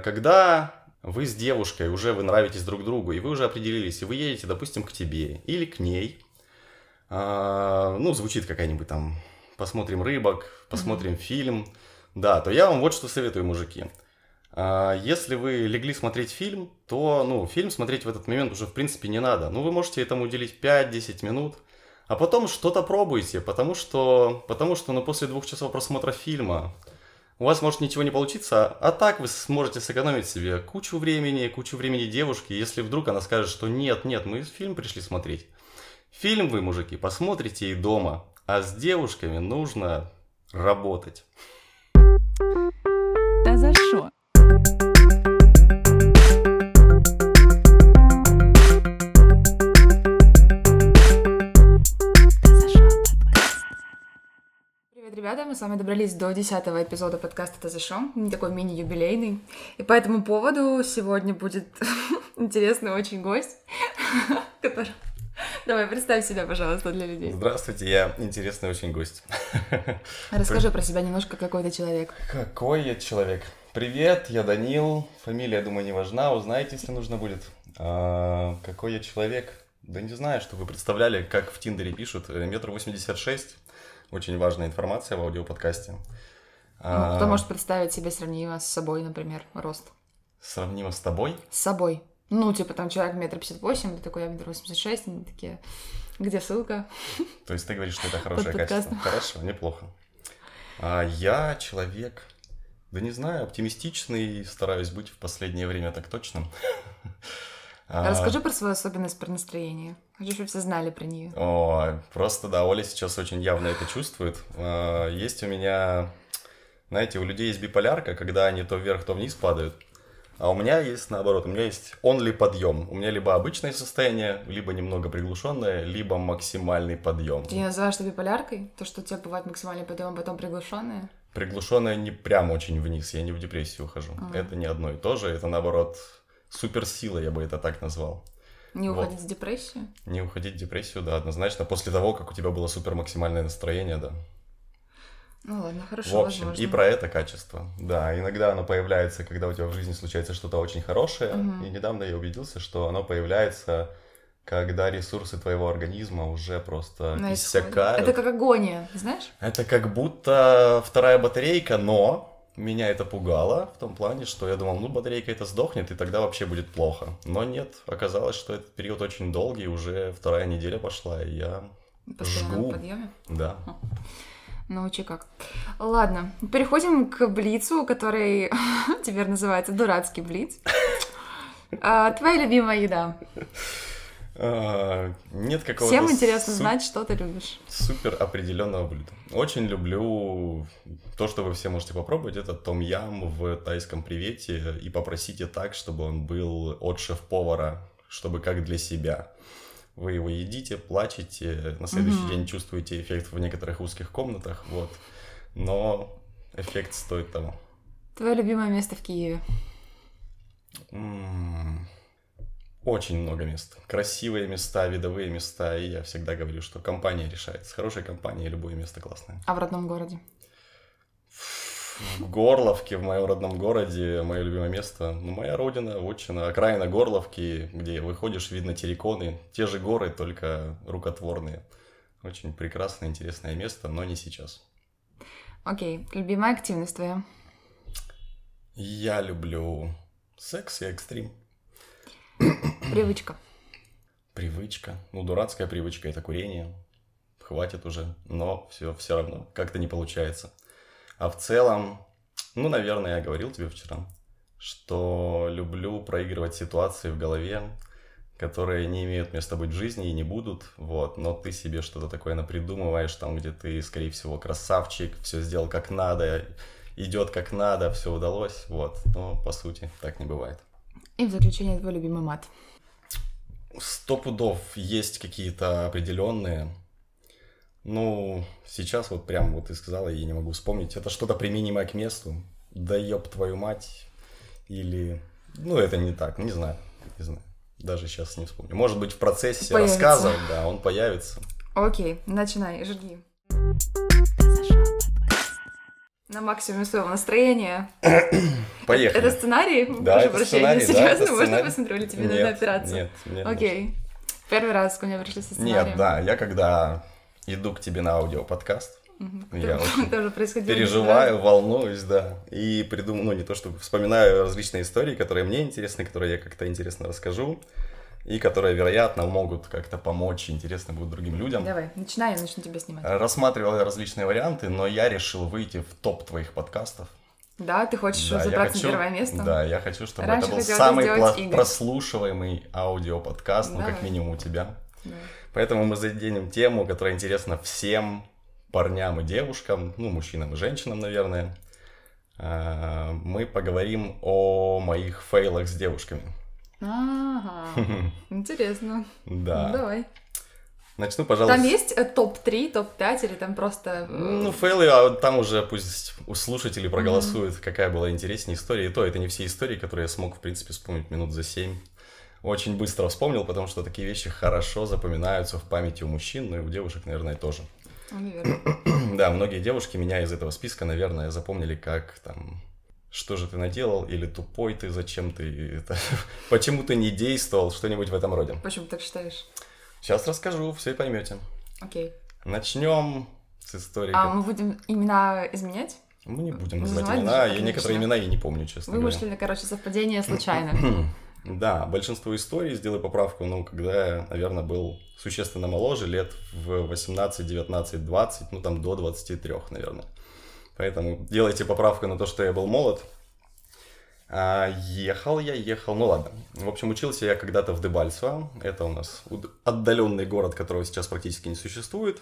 Когда вы с девушкой уже вы нравитесь друг другу, и вы уже определились, и вы едете, допустим, к тебе или к ней, а, ну, звучит какая-нибудь там, посмотрим рыбок, посмотрим mm-hmm. фильм, да, то я вам вот что советую, мужики. А, если вы легли смотреть фильм, то, ну, фильм смотреть в этот момент уже, в принципе, не надо. Ну, вы можете этому уделить 5-10 минут, а потом что-то пробуйте, потому что, потому что, ну, после двух часов просмотра фильма у вас может ничего не получиться, а так вы сможете сэкономить себе кучу времени, кучу времени девушки, если вдруг она скажет, что нет, нет, мы фильм пришли смотреть. Фильм вы, мужики, посмотрите и дома, а с девушками нужно работать. Да за что? Ребята, мы с вами добрались до десятого эпизода подкаста «Это за шо?», не такой мини-юбилейный. И по этому поводу сегодня будет интересный очень гость, который... Давай, представь себя, пожалуйста, для людей. Здравствуйте, я интересный очень гость. Расскажи про себя немножко, какой ты человек. Какой я человек? Привет, я Данил. Фамилия, думаю, не важна. Узнаете, если нужно будет. А, какой я человек? Да не знаю, что вы представляли, как в Тиндере пишут. Э, метр восемьдесят шесть. Очень важная информация в аудиоподкасте. Ну, а... Кто может представить себе сравнимо с собой, например, рост? Сравнимо с тобой? С собой. Ну, типа, там человек метр пятьдесят восемь, ты такой, я метр восемьдесят шесть, они такие, где ссылка? То есть ты говоришь, что это хорошее качество? Хорошо, неплохо. А я человек да не знаю, оптимистичный стараюсь быть в последнее время так точно. А расскажи про свою особенность про настроение. Хочу, чтобы все знали про нее. О, просто да, Оля сейчас очень явно это чувствует. А, есть у меня, знаете, у людей есть биполярка, когда они то вверх, то вниз падают. А у меня есть наоборот, у меня есть only подъем. У меня либо обычное состояние, либо немного приглушенное, либо максимальный подъем. Ты не называешь это биполяркой? То, что у тебя бывает максимальный подъем, а потом приглушенное? приглушенная не прям очень вниз, я не в депрессию ухожу. Ага. Это не одно и то же, это наоборот суперсила, я бы это так назвал. Не вот. уходить в депрессию? Не уходить в депрессию, да, однозначно. После того, как у тебя было супер максимальное настроение, да. Ну ладно, хорошо, В общем, возможно. и про это качество. Да, иногда оно появляется, когда у тебя в жизни случается что-то очень хорошее. Угу. И недавно я убедился, что оно появляется когда ресурсы твоего организма уже просто На иссякают. Это как агония, знаешь? Это как будто вторая батарейка, но меня это пугало в том плане, что я думал, ну, батарейка это сдохнет, и тогда вообще будет плохо. Но нет, оказалось, что этот период очень долгий, уже вторая неделя пошла, и я Постоянно жгу. подъеме? Да. Научи как. Ладно, переходим к Блицу, который теперь называется Дурацкий Блиц. А, твоя любимая еда? А, нет какого-то... Всем интересно суп... знать, что ты любишь. Супер определенного блюда. Очень люблю то, что вы все можете попробовать, это том-ям в тайском привете, и попросите так, чтобы он был от шеф-повара, чтобы как для себя. Вы его едите, плачете, на следующий mm-hmm. день чувствуете эффект в некоторых узких комнатах, вот. Но эффект стоит того. Твое любимое место в Киеве? М-м- очень много мест. Красивые места, видовые места. И я всегда говорю, что компания решает. С хорошей компанией любое место классное. А в родном городе? В Горловке, в моем родном городе, мое любимое место. Ну, моя родина, отчина, окраина Горловки, где выходишь, видно терриконы. Те же горы, только рукотворные. Очень прекрасное, интересное место, но не сейчас. Окей, любимая активность твоя? Я люблю секс и экстрим. Привычка. Привычка. Ну, дурацкая привычка это курение. Хватит уже, но все, все равно как-то не получается. А в целом, ну, наверное, я говорил тебе вчера, что люблю проигрывать ситуации в голове, которые не имеют места быть в жизни и не будут, вот, но ты себе что-то такое напридумываешь, там, где ты, скорее всего, красавчик, все сделал как надо, идет как надо, все удалось, вот, но по сути так не бывает. И в заключение твой любимый мат. Сто пудов есть какие-то определенные. Ну, сейчас вот прям вот ты сказала, я не могу вспомнить. Это что-то применимое к месту. Да ёб твою мать. Или... Ну, это не так, не знаю. Не знаю. Даже сейчас не вспомню. Может быть, в процессе появится. рассказа, да, он появится. Окей, начинай, жги. На максимуме своего настроения. Поехали. Это сценарий? Да, Прошу это прощения, сценарий, да, серьезно? это Можно сценарий. посмотрю, или тебе Нет, надо опираться? Нет, нет. Окей. Первый раз ко мне пришли со сценарием. Нет, да, я когда иду к тебе на аудиоподкаст, я Это очень тоже происходило. переживаю, волнуюсь, да, и придумаю, ну, не то чтобы вспоминаю различные истории, которые мне интересны, которые я как-то интересно расскажу, и которые, вероятно, могут как-то помочь, интересны будут другим людям. Давай, начинай, я начну тебя снимать. Рассматривал различные варианты, но я решил выйти в топ твоих подкастов. Да, ты хочешь Да, забраться хочу- на первое место? Да, я хочу, чтобы Раньше это был самый пла- прослушиваемый аудиоподкаст, ну, как минимум у тебя. Да. Поэтому мы заденем тему, которая интересна всем парням и девушкам, ну, мужчинам и женщинам, наверное. А, Мы поговорим о моих фейлах с девушками. Ага, интересно. Да. давай. Начну, пожалуйста. Там есть э, топ-3, топ-5 или там просто... э, Ну, фейлы, а там уже пусть у слушателей проголосуют, какая была интереснее история. И то, это не все истории, которые я смог, в принципе, вспомнить минут за семь. Очень быстро вспомнил, потому что такие вещи хорошо запоминаются в памяти у мужчин, ну и у девушек, наверное, тоже. наверное. Да, многие девушки меня из этого списка, наверное, запомнили как там что же ты наделал, или тупой ты, зачем ты, это, почему ты не действовал, что-нибудь в этом роде. Почему ты так считаешь? Сейчас расскажу, все поймете. Окей. Начнем с истории. А мы будем имена изменять? Мы не будем Называть называть имена, я некоторые имена я не помню, честно говоря. Вымышлены, короче, совпадение случайно. Да, большинство историй, сделай поправку, ну, когда я, наверное, был существенно моложе, лет в 18, 19, 20, ну, там, до 23, наверное. Поэтому делайте поправку на то, что я был молод. А, ехал я, ехал, ну ладно. В общем, учился я когда-то в Дебальцево. Это у нас отдаленный город, которого сейчас практически не существует.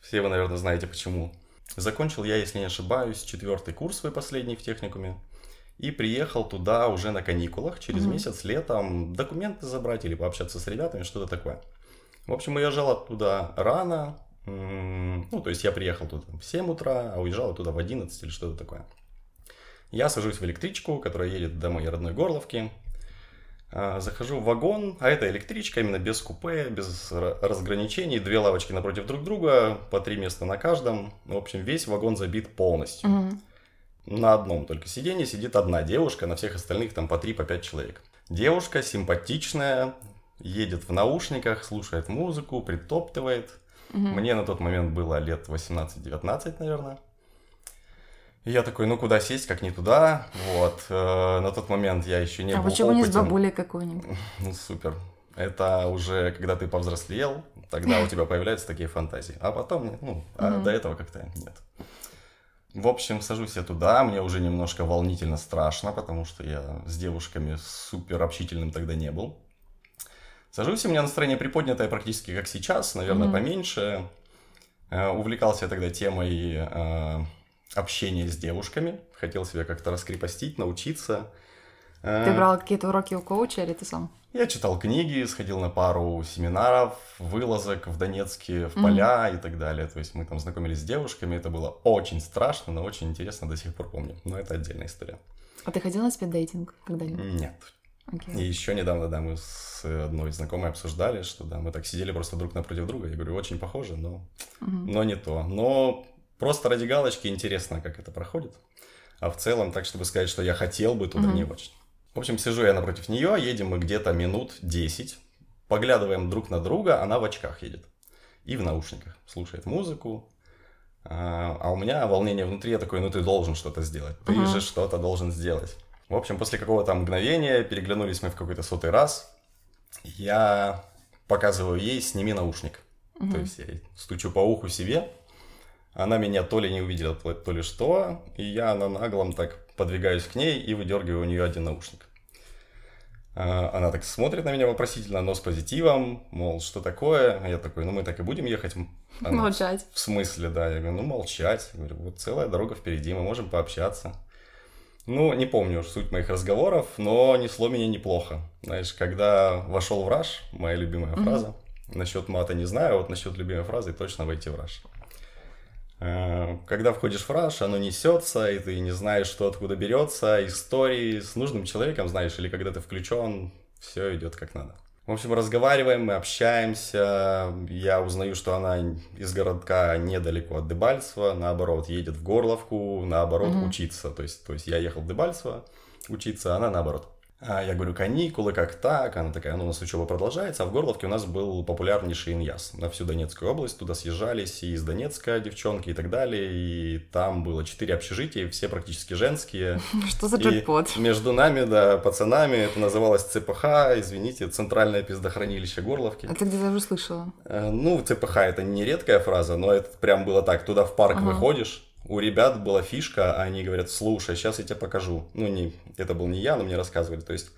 Все вы, наверное, знаете почему. Закончил я, если не ошибаюсь, четвертый курс свой последний в техникуме. И приехал туда уже на каникулах, через Мгм. месяц, летом, документы забрать или пообщаться с ребятами, что-то такое. В общем, уезжал оттуда рано, ну, то есть я приехал туда в 7 утра, а уезжал оттуда в 11 или что-то такое. Я сажусь в электричку, которая едет до моей родной Горловки, а, захожу в вагон, а это электричка именно без купе, без ра- разграничений, две лавочки напротив друг друга, по три места на каждом. В общем, весь вагон забит полностью. Мгм. На одном только сиденье сидит одна девушка, на всех остальных там по 3-5 человек. Девушка симпатичная, едет в наушниках, слушает музыку, притоптывает. Мгм. Мне на тот момент было лет 18-19, наверное. И я такой, ну куда сесть, как не туда. Вот. э, На тот момент я еще не А был почему не с опытен. бабулей какой-нибудь? Ну, супер. Это уже когда ты повзрослел, тогда у тебя появляются такие фантазии. А потом, ну, а до этого как-то нет. В общем, сажусь я туда, мне уже немножко волнительно страшно, потому что я с девушками супер общительным тогда не был. Сажусь, и у меня настроение приподнятое практически как сейчас, наверное, Мгм. поменьше. Э, Увлекался я тогда темой э, общения с девушками. Хотел себя как-то раскрепостить, научиться. Э, Ты брал какие-то уроки у коуча или ты сам? я читал книги, сходил на пару семинаров, вылазок в Донецке, в поля и так далее. То есть мы там знакомились с девушками, это было очень страшно, но очень интересно, до сих пор помню. Но это отдельная история. А ты ходил на спиддейтинг когда-нибудь? Нет. И Окей. еще недавно, да, мы с одной знакомой обсуждали, что да, мы так сидели просто друг напротив друга. Я говорю, очень похоже, но, Мгм. но не то. Но просто ради галочки интересно, как это проходит. А в целом, так, чтобы сказать, что я хотел бы туда, Мгм. не очень. В общем, сижу я напротив нее, едем мы где-то минут 10, поглядываем друг на друга, она в очках едет и в наушниках, слушает музыку. А а у меня волнение внутри, я такой, ну ты должен что-то сделать, ты Мгм. же что-то должен сделать. В общем, после какого-то мгновения переглянулись мы в какой-то сотый раз, я показываю ей, сними наушник. То Мгм. есть я стучу по уху себе, она меня то ли не увидела, то, то ли что, и я на наглом так подвигаюсь к ней и выдергиваю у нее один наушник. А, Она так смотрит на меня вопросительно, но с позитивом, мол, что такое? А Я такой, ну мы так и будем ехать. Она, Молчать. в смысле, да? Я говорю, ну молчать. Я говорю, вот целая дорога впереди, мы можем пообщаться. Ну, не помню уж суть моих разговоров, но несло меня неплохо. Знаешь, когда вошел в раж, моя любимая Мгм. фраза, насчет мата не знаю, а вот насчет любимой фразы точно войти в раж. Э, Когда входишь в раш, оно несется, и ты не знаешь, что откуда берется, истории с нужным человеком, знаешь, или когда ты включен, все идет как надо. В общем, разговариваем, мы общаемся. Я узнаю, что она из городка недалеко от Дебальцева, наоборот, едет в Горловку, наоборот, угу. учиться. То есть, то есть я ехал в Дебальцево учиться, а она наоборот. А я говорю, каникулы, как так? Она такая, ну, у нас учеба продолжается. А в Горловке у нас был популярнейший иньяс на всю Донецкую область. Туда съезжались и из Донецка девчонки и так далее. И там было четыре общежития, все практически женские. Что за джекпот? Между нами, да, пацанами, это называлось ЦПХ, извините, Центральное пиздохранилище Горловки. А ты где-то уже слышала? Э, ну, ЦПХ это не редкая фраза, но это прям было так. Туда в парк ага. выходишь, у ребят была фишка, а они говорят, слушай, сейчас я тебе покажу. Ну, не, это был не я, но мне рассказывали. То есть,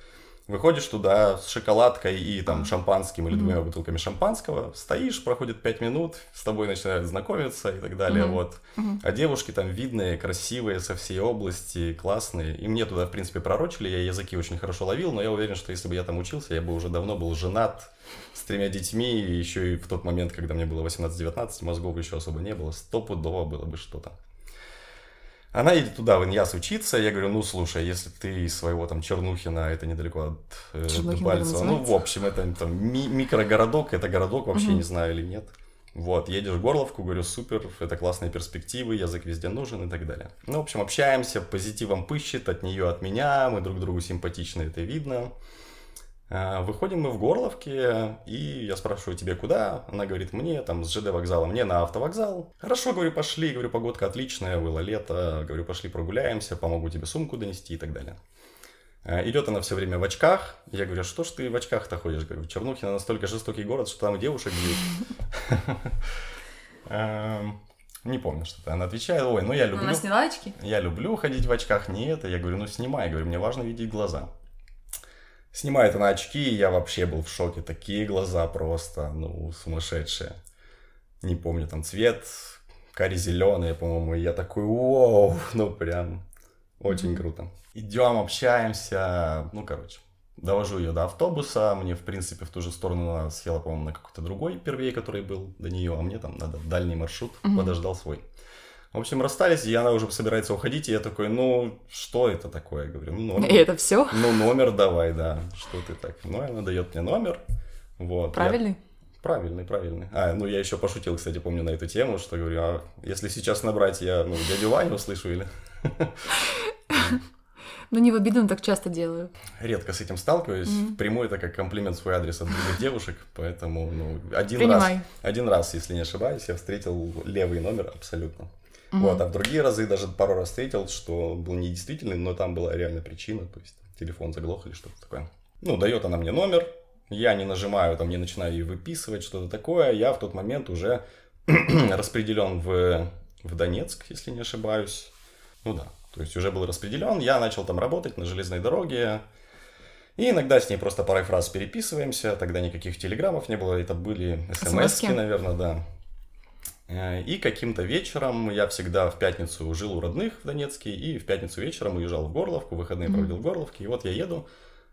выходишь туда с шоколадкой и там шампанским или двумя бутылками шампанского, стоишь, проходит пять минут, с тобой начинают знакомиться и так далее, вот. А девушки там видные, красивые, со всей области, классные. И мне туда, в принципе, пророчили, я языки очень хорошо ловил, но я уверен, что если бы я там учился, я бы уже давно был женат, с тремя детьми, и еще и в тот момент, когда мне было 18-19, мозгов еще особо не было, стопудово было бы что-то. Она едет туда, в Иньяс, учиться. Я говорю, ну, слушай, если ты из своего там Чернухина, это недалеко от э, Дебальцева. Ну, в общем, это там ми- микрогородок, это городок, вообще угу. не знаю или нет. Вот, едешь в Горловку, говорю, супер, это классные перспективы, язык везде нужен и так далее. Ну, в общем, общаемся, позитивом пыщет от нее, от меня, мы друг другу симпатичны, это видно. А, выходим мы в Горловке, и я спрашиваю, тебе куда? Она говорит, мне там с ЖД вокзала, мне на автовокзал. Хорошо, говорю, пошли, говорю, погодка отличная, было лето, говорю, пошли прогуляемся, помогу тебе сумку донести и так далее. А, идет она все время в очках. Я говорю, «А что ж ты в очках-то ходишь? Говорю, Чернухина настолько жестокий город, что там девушек бьют. Эм, не помню, что-то. Она отвечает, ой, ну я люблю... Она сняла очки? Я люблю ходить в очках, не это. Я говорю, ну снимай. Я говорю, мне важно видеть глаза. Снимает она очки, и я вообще был в шоке. Такие глаза просто, ну, сумасшедшие. Не помню, там цвет кари-зеленый, по-моему. И я такой, вау, ну прям очень круто. Идем, общаемся, ну, короче. Довожу ее до автобуса, мне, в принципе, в ту же сторону она съела, по-моему, на какой-то другой первее, который был до нее, а мне там надо дальний маршрут, mm-hmm. подождал свой. В общем, расстались, и она уже собирается уходить, и я такой, ну, что это такое? Я говорю, ну, номер. И это все? Ну, номер давай, да, что ты так. Ну, она дает мне номер, вот. Правильный? Я... Правильный, правильный. А, ну я еще пошутил, кстати, помню на эту тему, что говорю, а если сейчас набрать, я, ну, дядю Ваню услышу или... Ну, не в обиду, но так часто делаю. Редко с этим сталкиваюсь. Mm-hmm. Прямой это как комплимент свой адрес от других девушек, поэтому, ну, один Принимай. раз, один раз, если не ошибаюсь, я встретил левый номер абсолютно. Угу. Вот, а в другие разы даже пару раз встретил, что был недействительный, но там была реальная причина, то есть телефон заглох или что-то такое. Ну, дает она мне номер, я не нажимаю, там не начинаю ее выписывать, что-то такое, я в тот момент уже распределен в, в Донецк, если не ошибаюсь. Ну да, то есть уже был распределен, я начал там работать на железной дороге, и иногда с ней просто парой фраз переписываемся, тогда никаких телеграммов не было, это были смс наверное, да. Э, и каким-то вечером я всегда в пятницу жил у родных в Донецке, и в пятницу вечером уезжал в Горловку, выходные mm-hmm. проводил в Горловке. И вот я еду.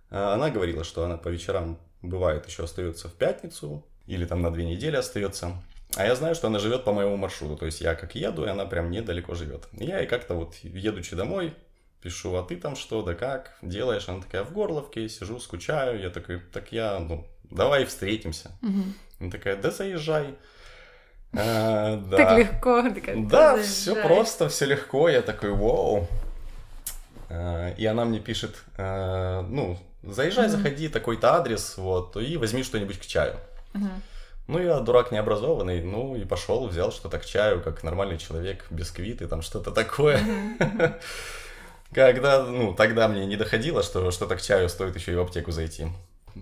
Э, она говорила, что она по вечерам бывает еще остается в пятницу, или там на две недели остается. А я знаю, что она живет по моему маршруту. То есть я как еду, и она прям недалеко живет. Я и как-то вот едучи домой, пишу, а ты там что, да как, делаешь? Она такая, в Горловке, сижу, скучаю. Я такой, так я, ну, давай встретимся. Угу. Она такая, да заезжай. А, да. Так легко. Да, все просто, все легко. Я такой, вау. А, и она мне пишет, а, ну, заезжай, mm-hmm. заходи, такой-то адрес, вот, и возьми что-нибудь к чаю. Mm-hmm. Ну, я дурак необразованный, ну, и пошел, взял что-то к чаю, как нормальный человек, бисквиты, там что-то такое. Mm-hmm. Когда, ну, тогда мне не доходило, что что-то к чаю стоит еще и в аптеку зайти.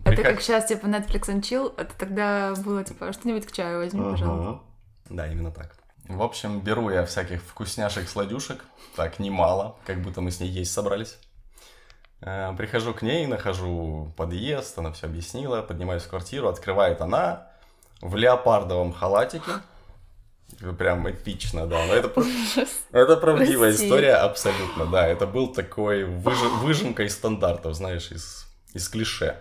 Это как сейчас, типа, Netflix and chill, это тогда было, типа, что-нибудь к чаю возьми, uh-huh. пожалуйста. Да, именно так. В общем, беру я всяких вкусняшек, сладюшек, так немало, как будто мы с ней есть собрались. Э, прихожу к ней, нахожу подъезд, она все объяснила, поднимаюсь в квартиру, открывает она в леопардовом халатике. Прям эпично, да. Но это, это правдивая Прости. история абсолютно, да. Это был такой выж... выжимка из стандартов, знаешь, из, из клише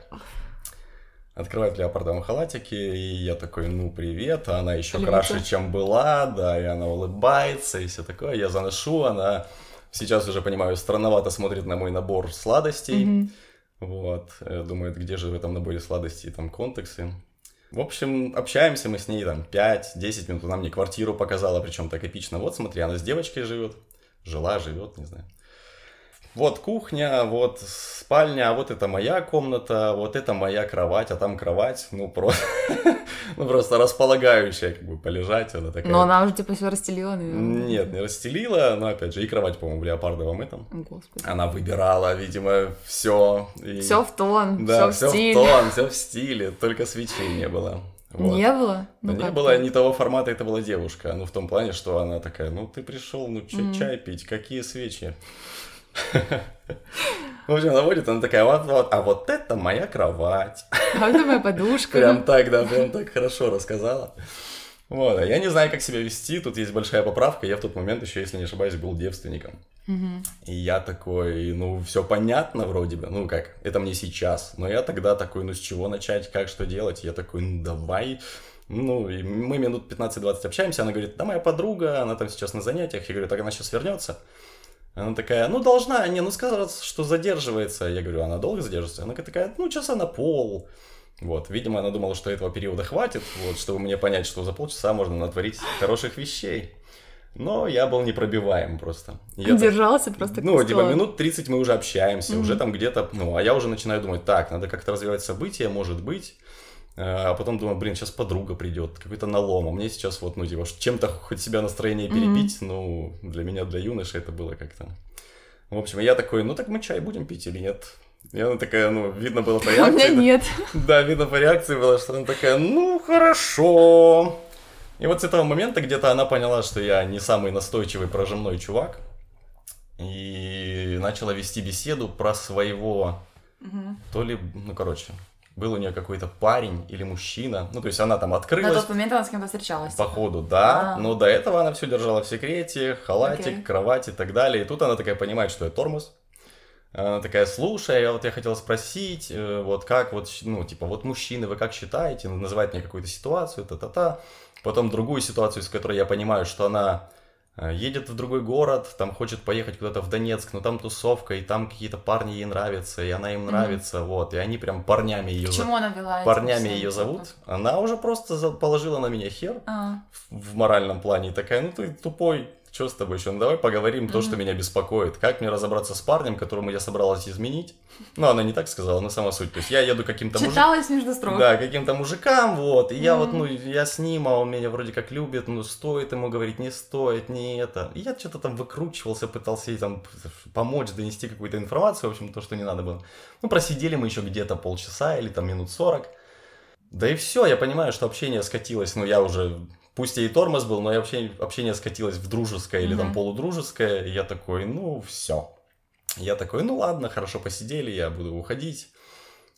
открывает леопардовом халатике, и я такой, ну, привет, а она еще привет. краше, чем была, да, и она улыбается, и все такое, я заношу, она сейчас уже, понимаю, странновато смотрит на мой набор сладостей, mm-hmm. Вот, э, думает, где же в этом наборе сладостей там контексы. В общем, общаемся мы с ней там 5-10 минут, она мне квартиру показала, причем так эпично. Вот смотри, она с девочкой живет, жила, живет, не знаю вот кухня, вот спальня, а вот это моя комната, вот это моя кровать, а там кровать, ну просто, ну просто располагающая, как бы полежать, она такая. Но она уже типа все расстелила, наверное. Нет, не расстелила, но опять же и кровать, по-моему, в леопардовом этом. Господи. Она выбирала, видимо, все. И... Все в тон, да, все в стиле. в тон, все в стиле, только свечей не было. Вот. Не было? Ну, не было не того формата, это была девушка. Ну, в том плане, что она такая, ну, ты пришел, ну, чай, mm. чай пить, какие свечи? В общем, она водит, она такая, вот, вот, а вот это моя кровать. А это моя подушка. Прям так, да, прям так хорошо рассказала. Вот, а я не знаю, как себя вести, тут есть большая поправка, я в тот момент еще, если не ошибаюсь, был девственником. Угу. И я такой, ну, все понятно вроде бы, ну как, это мне сейчас, но я тогда такой, ну, с чего начать, как, что делать, я такой, ну, давай, ну, и мы минут 15-20 общаемся, она говорит, да, моя подруга, она там сейчас на занятиях, я говорю, так она сейчас вернется. Она такая, ну должна, не, ну сказала, что задерживается. Я говорю, она долго задерживается? Она такая, ну часа на пол. Вот, видимо, она думала, что этого периода хватит, вот, чтобы мне понять, что за полчаса можно натворить хороших вещей. Но я был непробиваем просто. Я Держался так, просто Ну, типа минут 30 мы уже общаемся, mm-hmm. уже там где-то, ну, а я уже начинаю думать, так, надо как-то развивать события, может быть. А потом думаю, блин, сейчас подруга придет, какой-то налом, а мне сейчас вот, ну, типа, чем-то хоть себя настроение перебить, mm-hmm. ну, для меня, для юноши это было как-то... В общем, я такой, ну, так мы чай будем пить или нет? И она такая, ну, видно было по реакции. У меня нет. Да, видно по реакции было, что она такая, ну, хорошо. И вот с этого момента где-то она поняла, что я не самый настойчивый прожимной чувак. И начала вести беседу про своего, угу. то ли, ну, короче, был у нее какой-то парень или мужчина. Ну, то есть она там открылась. На тот момент она с кем-то встречалась. Походу, да. А-а-а. Но до этого она все держала в секрете, халатик, okay. кровать и так далее. И тут она такая понимает, что я тормоз. Она такая, слушай, я вот я хотела спросить, э, вот как вот, ну, типа, вот мужчины, вы как считаете? Называет мне какую-то ситуацию, та-та-та. Потом другую ситуацию, из которой я понимаю, что она едет в другой город, там хочет поехать куда-то в Донецк, но там тусовка, и там какие-то парни ей нравятся, и она им нравится, mm-hmm. вот, и они прям парнями ее зовут. она вела Парнями ее зовут. Она уже просто положила на меня хер а. в, в моральном плане, и такая, ну ты тупой, что с тобой еще? Ну давай поговорим mm-hmm. то, что меня беспокоит. Как мне разобраться с парнем, которому я собралась изменить? Ну, она не так сказала, но сама суть. То есть я еду каким-то мужикам. Между строк. Да, каким-то мужикам, вот. И mm-hmm. я вот, ну, я с ним, а он меня вроде как любит, ну, стоит ему говорить, не стоит, не это. И я что-то там выкручивался, пытался ей там помочь, донести какую-то информацию, в общем, то, что не надо было. Ну, просидели мы еще где-то полчаса или там минут сорок. Да и все, я понимаю, что общение скатилось, ну, я уже Пусть я и тормоз был, но и общение, общение скатилось в дружеское или mm-hmm. там полудружеское. И я такой, ну, все. Я такой, ну ладно, хорошо посидели, я буду уходить.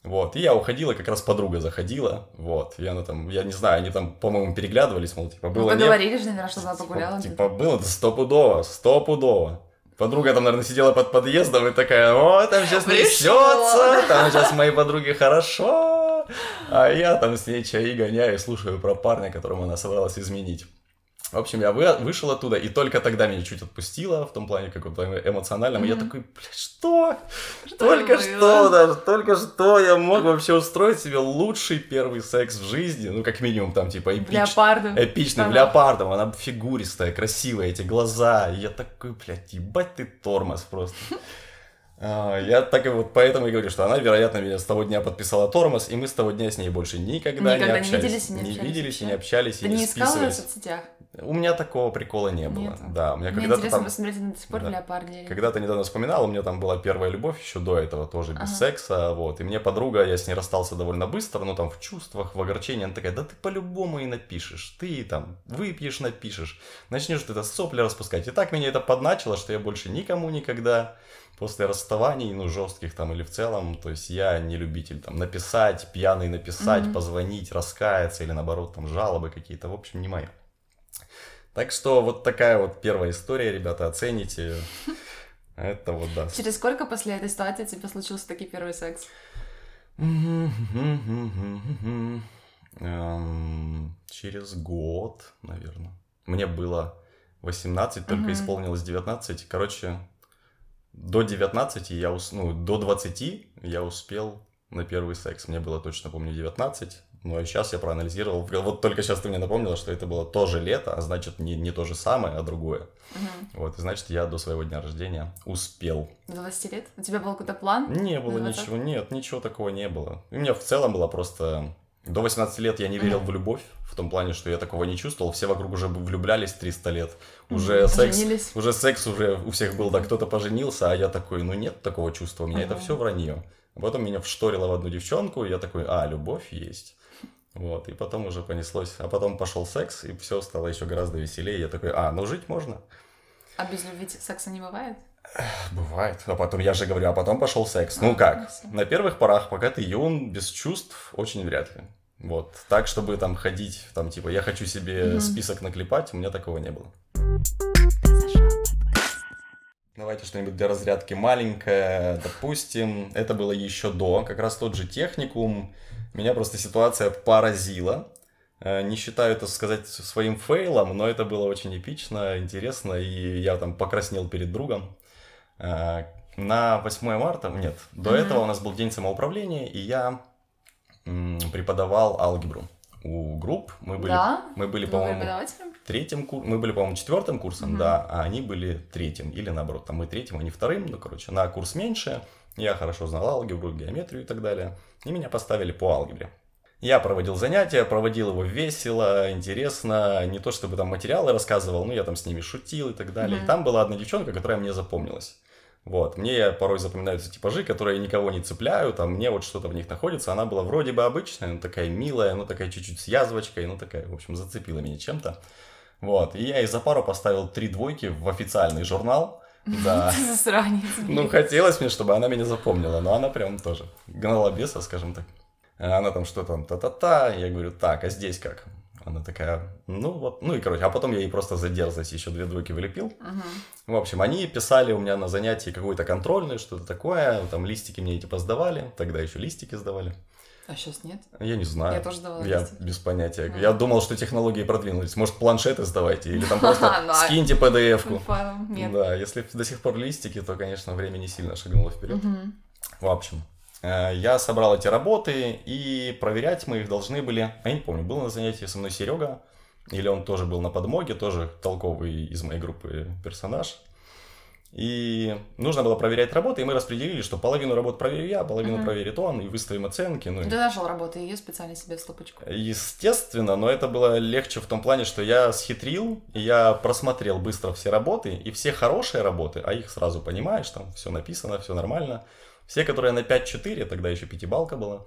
Вот, и я уходила, как раз подруга заходила, вот, и она там, я не знаю, они там, по-моему, переглядывались, мол, типа, было... Ну, говорили же, наверное, что она погуляла. Типа, типа было стопудово, стопудово. Подруга там, наверное, сидела под подъездом и такая, о, там сейчас несется, там сейчас моей подруге хорошо. А я там с ней чаи гоняю и слушаю про парня, которому она собралась изменить. В общем, я вы, вышел оттуда, и только тогда меня чуть отпустило, в том плане каком-то эмоциональном. Mm-hmm. И я такой, блядь, что? что только было? что даже, только что я мог вообще устроить себе лучший первый секс в жизни. Ну, как минимум, там, типа, эпич... леопардом. эпичным ага. леопардом. Она фигуристая, красивая, эти глаза. И я такой, блядь, ебать ты тормоз просто. А, я так и вот поэтому и говорю, что она, вероятно, меня с того дня подписала тормоз, и мы с того дня с ней больше никогда, никогда не общались. Не виделись и не, не виделись и не общались. Ты и не, не искала в соцсетях? У меня такого прикола не было. Нет. Да, у меня Мне когда-то интересно там... посмотреть на до сих пор да. леопарде. Когда-то недавно вспоминал, у меня там была первая любовь еще до этого, тоже без ага. секса, вот. И мне подруга, я с ней расстался довольно быстро, ну там в чувствах, в огорчении, она такая, да ты по-любому и напишешь, ты там выпьешь, напишешь, начнешь ты это сопли распускать. И так меня это подначило, что я больше никому никогда после расставаний, ну, жестких там или в целом, то есть я не любитель там написать, пьяный написать, mm-hmm. позвонить, раскаяться или наоборот там жалобы какие-то, в общем, не мое. Так что вот такая вот первая история, ребята, оцените. Это вот да. Через сколько после этой ситуации тебе случился таки первый секс? Через год, наверное. Мне было 18, только исполнилось 19. Короче, до 19 я, ус... ну, до 20 я успел на первый секс. Мне было точно, помню, 19. Ну, а сейчас я проанализировал. Вот только сейчас ты мне напомнила, что это было тоже лето, а значит, не, не то же самое, а другое. Угу. Вот, и значит, я до своего дня рождения успел. До 20 лет? У тебя был какой-то план? Не было ничего, нет, ничего такого не было. У меня в целом было просто... До 18 лет я не верил mm в любовь, в том плане, что я такого не чувствовал. Все вокруг уже влюблялись 300 лет. Уже mm секс, Женились. уже секс уже у всех был, да, кто-то поженился, а я такой, ну нет такого чувства, у меня mm это все вранье. Потом меня вшторило в одну девчонку, и я такой, а, любовь есть. Вот, и потом уже понеслось. А потом пошел секс, и все стало еще гораздо веселее. Я такой, а, ну жить можно. А без любви секса не бывает? Бывает. А потом, я же говорю, а потом пошел секс. Ну как? На первых порах, пока ты юн, без чувств, очень вряд ли. Вот. Так, чтобы там ходить, там, типа, я хочу себе mm-hmm. список наклепать, у меня такого не было. Давайте что-нибудь для разрядки маленькое. Допустим, это было еще до, как раз тот же техникум. Меня просто ситуация поразила. Э, не считаю это сказать своим фейлом, но это было очень эпично, интересно, и я там покраснел перед другом. Э, на 8 марта, нет, до mm-hmm. этого у нас был день самоуправления, и я преподавал алгебру у групп. Мы были, да? мы были, по-моему, третьим курсом, мы были, по-моему, четвертым курсом, mm-hmm. да, а они были третьим, или наоборот, там мы третьим, они вторым, ну, короче, на курс меньше, я хорошо знал алгебру, геометрию и так далее, и меня поставили по алгебре. Я проводил занятия, проводил его весело, интересно, не то чтобы там материалы рассказывал, но я там с ними шутил и так далее. Mm-hmm. И там была одна девчонка, которая мне запомнилась. Вот, мне порой запоминаются типажи, которые никого не цепляют, а мне вот что-то в них находится. Она была вроде бы обычная, но такая милая, ну такая чуть-чуть с язвочкой, ну такая, в общем, зацепила меня чем-то. Вот, и я ей за пару поставил три двойки в официальный журнал. Да. Ну, хотелось мне, чтобы она меня запомнила, но она прям тоже гнала беса, скажем так. Она там что там, та-та-та, я говорю, так, а здесь как? Она такая, ну вот, ну и короче, а потом я ей просто за дерзость еще две двойки вылепил. Угу. В общем, они писали у меня на занятии какой-то контрольный, что-то такое, там листики мне типа сдавали, тогда еще листики сдавали. А сейчас нет? Я не знаю. Я тоже давала Я листики. без понятия. Mm. Я думал, что технологии продвинулись. Может, планшеты сдавайте, или там просто ну, а скиньте PDF-ку. Да, если до сих пор листики, то, конечно, время не сильно шагнуло вперед. В общем, я собрал эти работы, и проверять мы их должны были... Я не помню, был на занятии со мной Серега, или он тоже был на подмоге, тоже толковый из моей группы персонаж. И нужно было проверять работы, и мы распределили, что половину работ проверю я, половину угу. проверит он, и выставим оценки. Ну, Ты нашел работу, ее специально себе в стопочку. Естественно, но это было легче в том плане, что я схитрил, и я просмотрел быстро все работы, и все хорошие работы, а их сразу понимаешь, там все написано, все нормально, все, которые на 5-4, тогда еще пятибалка была,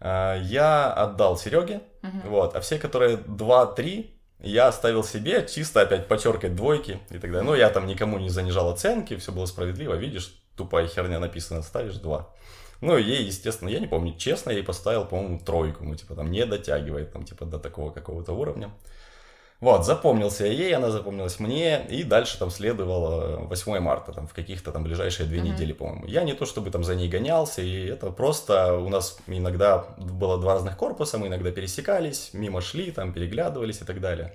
а, я отдал Сереге. Угу. Вот. А все, которые 2-3, я оставил себе, чисто опять подчеркивать двойки и так далее. Ну, я там никому не занижал оценки, все было справедливо. Видишь, тупая херня написана, ставишь 2. Ну, ей, естественно, я не помню, честно, я ей поставил, по-моему, тройку. Ну, типа, там, не дотягивает, там, типа, до такого какого-то уровня. Вот, запомнился я ей, она запомнилась мне, и дальше там следовало 8 марта, там, в каких-то там ближайшие две mm-hmm. недели, по-моему. Я не то чтобы там за ней гонялся, и это просто у нас иногда было два разных корпуса, мы иногда пересекались, мимо шли, там, переглядывались и так далее.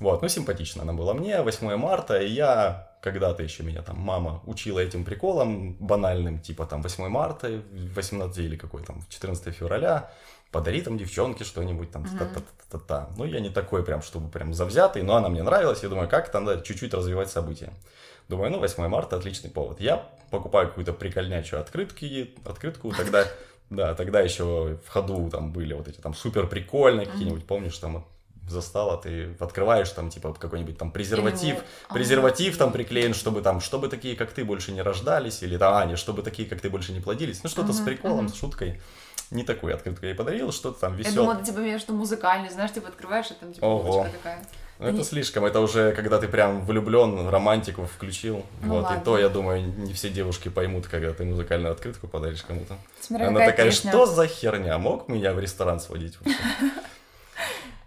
Вот, ну, симпатично она была мне, 8 марта, и я когда-то еще меня там мама учила этим приколом банальным, типа там 8 марта, 18 или какой там, 14 февраля, подари там девчонке что-нибудь там, uh-huh. та-та-та-та. Ну, я не такой прям, чтобы прям завзятый, но она мне нравилась, я думаю, как там надо чуть-чуть развивать события. Думаю, ну, 8 марта отличный повод. Я покупаю какую-то прикольнячую открытки, открытку, тогда, да, тогда еще в ходу там были вот эти там супер прикольные какие-нибудь, помнишь, там застала, ты открываешь там типа какой-нибудь там презерватив, презерватив там приклеен, чтобы там, чтобы такие, как ты, больше не рождались, или там, а, не, чтобы такие, как ты, больше не плодились, ну что-то с приколом, с шуткой не такую открытку я ей подарил, что-то там веселое. Я думала, типа что музыкальный, знаешь, типа открываешь, и там типа Ого. такая. Ну, это не... слишком, это уже когда ты прям влюблен, романтику включил. Ну, вот, ладно. и то, я думаю, не все девушки поймут, когда ты музыкальную открытку подаришь кому-то. Смотря Она такая, песня. что за херня? Мог меня в ресторан сводить?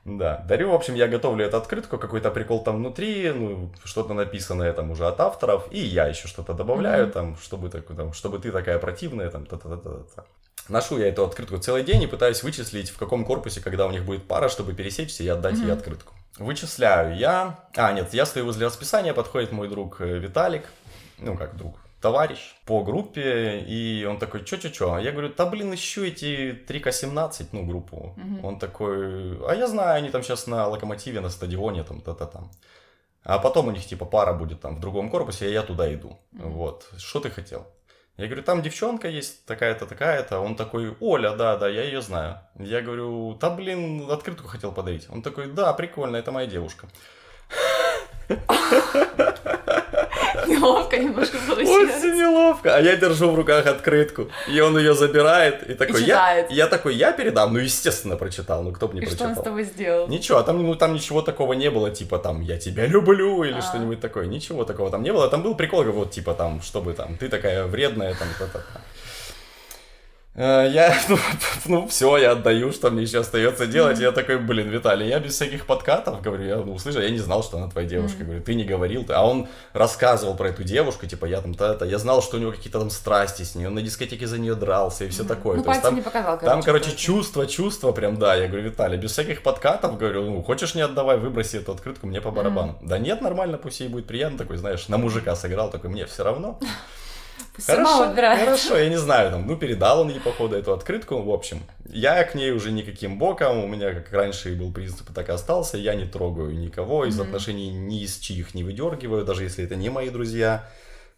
Да, дарю, в общем, я готовлю эту открытку, какой-то прикол там внутри, ну, что-то написанное там уже от авторов, и я еще что-то добавляю mm-hmm. там, чтобы, так, там, чтобы ты такая противная, там, та-та-та-та-та. Ношу я эту открытку целый день и пытаюсь вычислить, в каком корпусе, когда у них будет пара, чтобы пересечься и отдать mm-hmm. ей открытку. Вычисляю я... А, нет, я стою возле расписания, подходит мой друг э, Виталик. Ну, как друг, товарищ по группе, и он такой, чё-чё-чё? А я говорю, да блин, ищу эти 3К17, ну, группу. Мгм. Он такой, а я знаю, они там сейчас на Локомотиве, на стадионе, там, та-та там. А потом у них, типа, пара будет там в другом корпусе, и я туда иду. Мгм. Вот, что ты хотел? Я говорю, там девчонка есть, такая-то, такая-то. Он такой, Оля, да, да, я ее знаю. Я говорю, да, блин, открытку хотел подарить. Он такой, да, прикольно, это моя девушка. Неловко немножко получилось. Очень неловко. А я держу в руках открытку. И он ее забирает. И такой, И я, я такой, я передам. Ну, естественно, прочитал. Ну, кто бы не И что он с прочитал. тобой сделал? Ничего, а там, ну, там ничего такого не было, типа там «я тебя люблю» или А. что-нибудь такое. Ничего такого там не было. Там был прикол, вот типа там, чтобы там, ты такая вредная, там, та-та-та. Э, Я, ну, ну все, я отдаю, что мне еще остается делать. Я такой, блин, Виталий, я без всяких подкатов, говорю, я, ну, слышал, я не знал, что она твоя девушка. Говорю, ты не говорил. А он рассказывал про эту девушку, типа, я там то-то, я знал, что у него какие-то там страсти с ней, он на дискотеке за нее дрался и все такое. Ну, То есть там не показал, там, короче, чувство, чувство прям, да. Я говорю, Виталий, без всяких подкатов, говорю, ну, хочешь не отдавай, выброси эту открытку, мне по барабану. Да нет, нормально, пусть ей будет приятно, такой, знаешь, на мужика сыграл, такой, мне все равно. Сама Хорошо, выбирает. хорошо, я не знаю, там, ну, передал он ей, походу, эту открытку, в общем. Я к ней уже никаким боком, у меня, как раньше и был принцип, и так и остался, я не трогаю никого, из Мгм. отношений ни из чьих не выдергиваю, даже если это не мои друзья.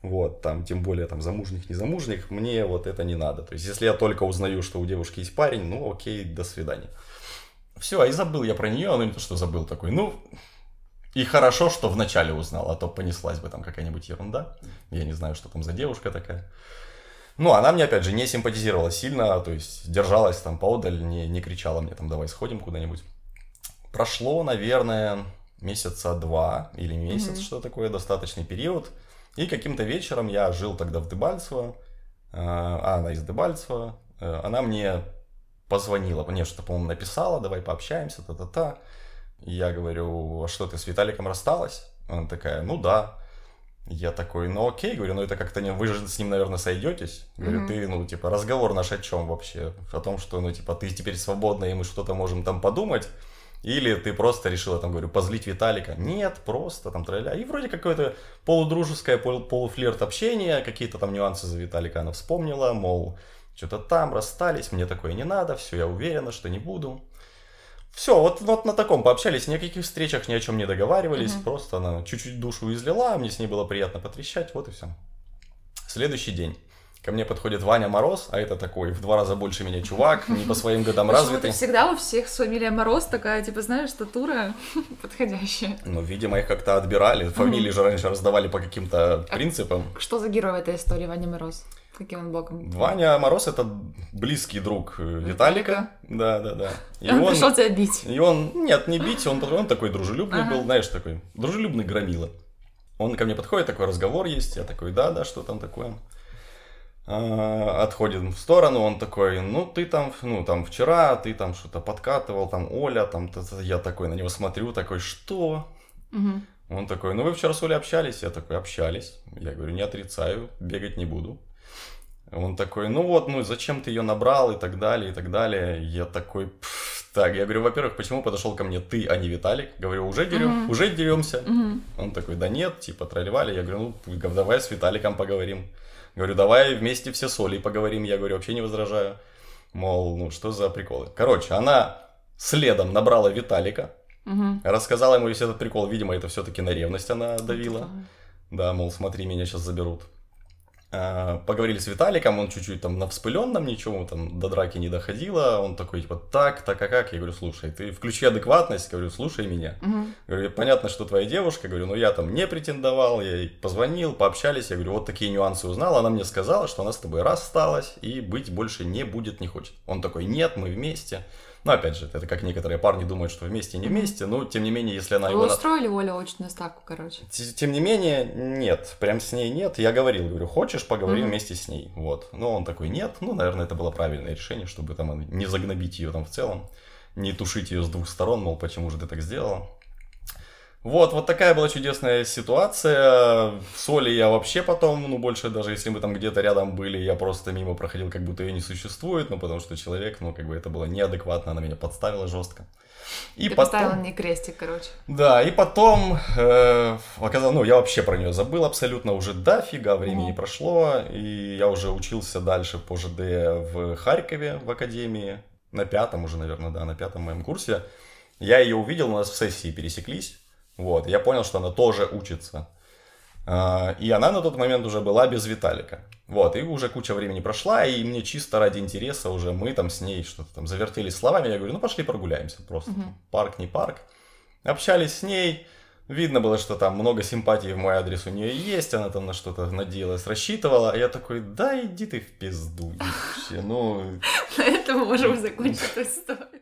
Вот, там, тем более, там, замужних, незамужних, мне вот это не надо. То есть, если я только узнаю, что у девушки есть парень, ну, окей, до свидания. Все, и забыл я про нее, ну, не то, что забыл такой, ну, и хорошо, что вначале узнал, а то понеслась бы там какая-нибудь ерунда. Я не знаю, что там за девушка такая. Ну, она мне, опять же, не симпатизировала сильно, то есть держалась там поодаль, не, не кричала мне там, давай сходим куда-нибудь. Прошло, наверное, месяца два или месяц, Мгм. что такое, достаточный период. И каким-то вечером я жил тогда в Дебальцево, э, а она из Дебальцева, э, она мне позвонила, мне что-то, по-моему, написала, давай пообщаемся, та-та-та. Я говорю, а что, ты с Виталиком рассталась? Она такая, ну да. Я такой, ну окей, говорю, ну это как-то не... Вы же с ним, наверное, сойдетесь. Говорю, Мгм. ты, ну, типа, разговор наш о чем вообще? О том, что, ну, типа, ты теперь свободна, и мы что-то можем там подумать. Или ты просто решила, там, говорю, позлить Виталика? Нет, просто там траля. И вроде какое-то полудружеское, пол- полуфлирт общение, какие-то там нюансы за Виталика она вспомнила, мол, что-то там расстались, мне такое не надо, все, я уверена, что не буду. Все, вот, вот на таком пообщались, ни о каких встречах, ни о чем не договаривались, Мгм. просто она чуть-чуть душу излила, мне с ней было приятно потрещать, вот и все. Следующий день. Ко мне подходит Ваня Мороз, а это такой в два раза больше меня чувак, не по своим годам Почему-то развитый. всегда у всех с фамилией Мороз такая, типа, знаешь, статура подходящая. Ну, видимо, их как-то отбирали. Фамилии же раньше раздавали по каким-то А принципам. Что за герой в этой истории, Ваня Мороз? Каким он боком? Ваня Мороз это близкий друг э, Виталика. Да, да, да. И он, он, пришел тебя бить. и он, нет, не бить, он, он такой дружелюбный Ага. был, знаешь, такой, дружелюбный громила. Он ко мне подходит, такой разговор есть, я такой, да, да, что там такое? А, Отходим в сторону, он такой, ну ты там, ну там вчера, ты там что-то подкатывал, там Оля, там, т-т-т». я такой на него смотрю, такой, что? Мгм. Он такой, ну вы вчера с Олей общались? Я такой, общались. Я говорю, не отрицаю, бегать не буду. Он такой, ну вот, ну зачем ты ее набрал и так далее, и так далее. Я такой, «Пф, так, я говорю, во-первых, почему подошел ко мне ты, а не Виталик? Говорю, уже дерем, Мгм. уже деремся. Мгм. Он такой, да нет, типа тролливали. Я говорю, ну давай с Виталиком поговорим. Говорю, давай вместе все с Олей поговорим. Я говорю, вообще не возражаю. Мол, ну что за приколы. Короче, она следом набрала Виталика, Мгм. Рассказала ему весь этот прикол, видимо, это все-таки на ревность она давила. Да. Да, мол, смотри, меня сейчас заберут. А, Поговорили с Виталиком, он чуть-чуть там на вспыленном, ничего там до драки не доходило. Он такой, типа, так, так, а как? Я говорю, слушай, ты включи адекватность, говорю, слушай меня. Мгм. Говорю, понятно, что твоя девушка, говорю, но я там не претендовал, я ей позвонил, пообщались, я говорю, вот такие нюансы узнал, она мне сказала, что она с тобой рассталась и быть больше не будет, не хочет. Он такой, нет, мы вместе. Но опять же, это как некоторые парни думают, что вместе не вместе, но тем не менее, если она Вы его... устроили Олю очную ставку, короче. Тем не менее, нет, прям с ней нет. Я говорил, говорю, хочешь, поговорим Мгм. вместе с ней. Вот. Но он такой, нет. Ну, наверное, это было правильное решение, чтобы там не загнобить ее там в целом, не тушить ее с двух сторон, мол, почему же ты так сделала. Вот, вот такая была чудесная ситуация. Соли я вообще потом, ну, больше даже если мы там где-то рядом были, я просто мимо проходил, как будто ее не существует, ну, потому что человек, ну, как бы это было неадекватно, она меня подставила жестко. И Ты потом... поставил мне крестик, короче. Да, и потом э, оказалось, ну, я вообще про нее забыл абсолютно уже дофига времени mm прошло, и я уже учился дальше по ЖД в Харькове в академии, на пятом уже, наверное, да, на пятом моем курсе. Я ее увидел, у нас в сессии пересеклись, вот, я понял, что она тоже учится. А, и она на тот момент уже была без Виталика. Вот, и уже куча времени прошла, и мне чисто ради интереса уже мы там с ней что-то там завертелись словами. Я говорю, ну пошли прогуляемся просто. Угу. Парк не парк. Общались с ней. Видно было, что там много симпатии в мой адрес у нее есть, она там на что-то надеялась, рассчитывала. А я такой, да иди ты в пизду вообще, ну... На этом можем закончить историю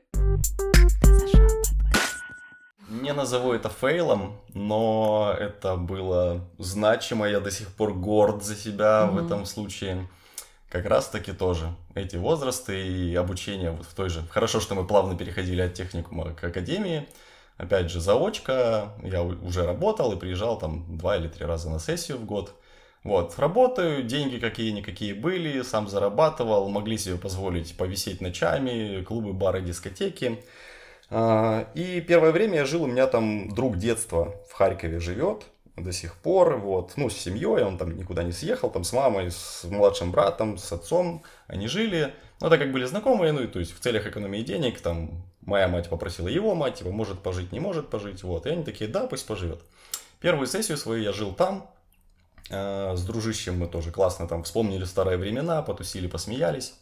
не назову это фейлом, но это было значимо. Я до сих пор горд за себя mm-hmm. в этом случае. Как раз таки тоже эти возрасты и обучение вот в той же. Хорошо, что мы плавно переходили от техникума к академии. Опять же, заочка. Я уже работал и приезжал там два или три раза на сессию в год. Вот, работаю, деньги какие-никакие были, сам зарабатывал, могли себе позволить повисеть ночами, клубы, бары, дискотеки. А, и первое время я жил, у меня там друг детства в Харькове живет до сих пор, вот, ну, с семьей, он там никуда не съехал, там с мамой, с младшим братом, с отцом, они жили, ну, так как были знакомые, ну, и то есть в целях экономии денег, там, моя мать попросила его мать, типа, может пожить, не может пожить, вот, и они такие, да, пусть поживет. Первую сессию свою я жил там, э, с дружищем мы тоже классно там вспомнили старые времена, потусили, посмеялись.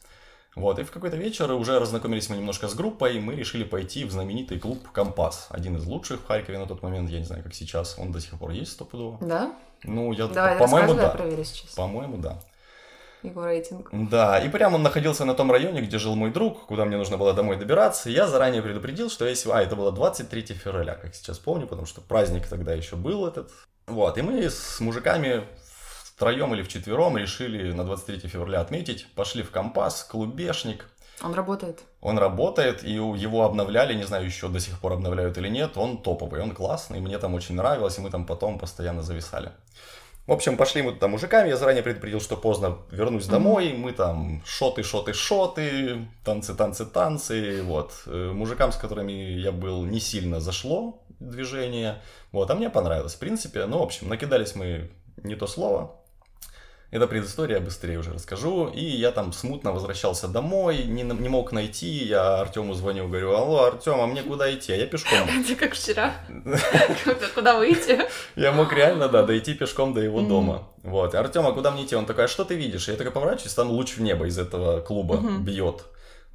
Вот, и в какой-то вечер уже разнакомились мы немножко с группой, и мы решили пойти в знаменитый клуб «Компас», один из лучших в Харькове на тот момент, я не знаю, как сейчас, он до сих пор есть стопудово. Да? Ну, я, Давай, по-моему, да. Проверю сейчас. По-моему, да. Его рейтинг. Да, и прямо он находился на том районе, где жил мой друг, куда мне нужно было домой добираться. Я заранее предупредил, что если... А, это было 23 февраля, как сейчас помню, потому что праздник тогда еще был этот. Вот, и мы с мужиками втроем или вчетвером решили на 23 февраля отметить. Пошли в Компас, клубешник. Он работает? Он работает, и его обновляли, не знаю, еще до сих пор обновляют или нет. Он топовый, он классный, мне там очень нравилось, и мы там потом постоянно зависали. В общем, пошли мы туда мужиками, я заранее предупредил, что поздно вернусь домой, мы там шоты, шоты, шоты, танцы, танцы, танцы, вот. Э, мужикам, с которыми я был, не сильно зашло движение, вот, а мне понравилось, в принципе, ну, в общем, накидались мы не то слово, это предыстория, быстрее уже расскажу. И я там смутно возвращался домой, не, не мог найти. Я Артему звоню, говорю, алло, Артем, а мне куда идти? А я пешком. Это как вчера. Куда выйти? Я мог реально, да, дойти пешком до его дома. Вот. Артем, а куда мне идти? Он такой, а что ты видишь? Я такой поворачиваюсь, там луч в небо из этого клуба бьет.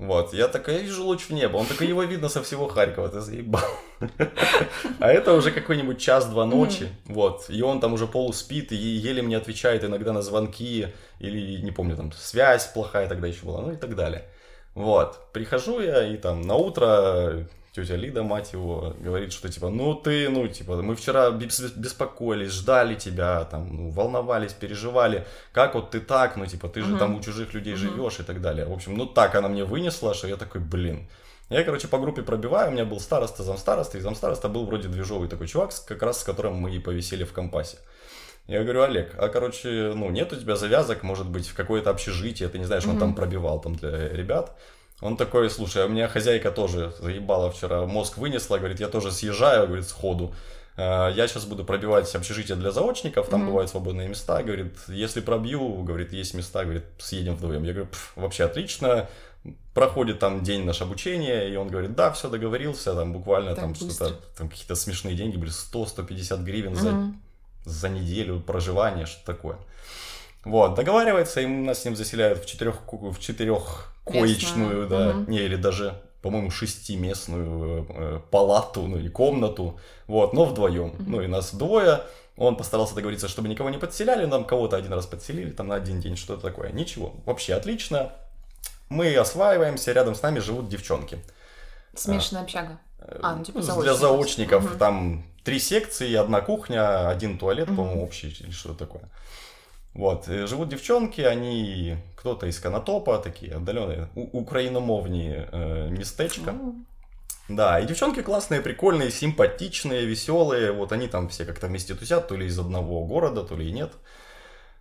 Вот, я такой, я вижу луч в небо. Он такой, его видно со всего Харькова, ты заебал. А это уже какой-нибудь час-два ночи, вот. И он там уже полуспит и еле мне отвечает иногда на звонки, или, не помню, там, связь плохая тогда еще была, ну и так далее. Вот, прихожу я, и там на утро тетя Лида, мать его, говорит, что типа, ну ты, ну типа, мы вчера беспокоились, ждали тебя, там, ну, волновались, переживали, как вот ты так, ну типа, ты же угу. там у чужих людей угу. живешь и так далее. В общем, ну так она мне вынесла, что я такой, блин. Я, короче, по группе пробиваю, у меня был староста, замстароста, и замстароста был вроде движовый такой чувак, как раз с которым мы и повисели в компасе. Я говорю, Олег, а короче, ну нет у тебя завязок, может быть, в какое-то общежитие, ты не знаешь, он mm там пробивал там для ребят. Он такой, слушай, а у меня хозяйка тоже заебала вчера, мозг вынесла, говорит, я тоже съезжаю, говорит, сходу. «Э, я сейчас буду пробивать общежитие для заочников, там mm-hmm. бывают свободные места, говорит, если пробью, говорит, есть места, говорит, съедем вдвоем. Я говорю, вообще отлично, проходит там день наше обучение, и он говорит, да, все договорился, там буквально так там что-то, там какие-то смешные деньги были, 100-150 гривен mm-hmm. за, за неделю проживания, что такое. Вот, договаривается, и нас с ним заселяют в четырех, в четырех коечную, да, угу. не, или даже, по-моему, шестиместную э, палату, ну или комнату, вот, но вдвоем. Угу. Ну и нас двое. Он постарался договориться, чтобы никого не подселяли, нам кого-то один раз подселили, там на один день что-то такое. Ничего, вообще отлично. Мы осваиваемся, рядом с нами живут девчонки. Смешанная общага. А, ну типа заочников. Для заочников угу. там три секции, одна кухня, один туалет, угу. по-моему, общий или что-то такое. Вот, живут девчонки, они кто-то из Конотопа, такие отдаленные, украиномовные э, местечка. Да, и девчонки классные, прикольные, симпатичные, веселые. Вот они там все как-то вместе тусят, то ли из одного города, то ли и нет.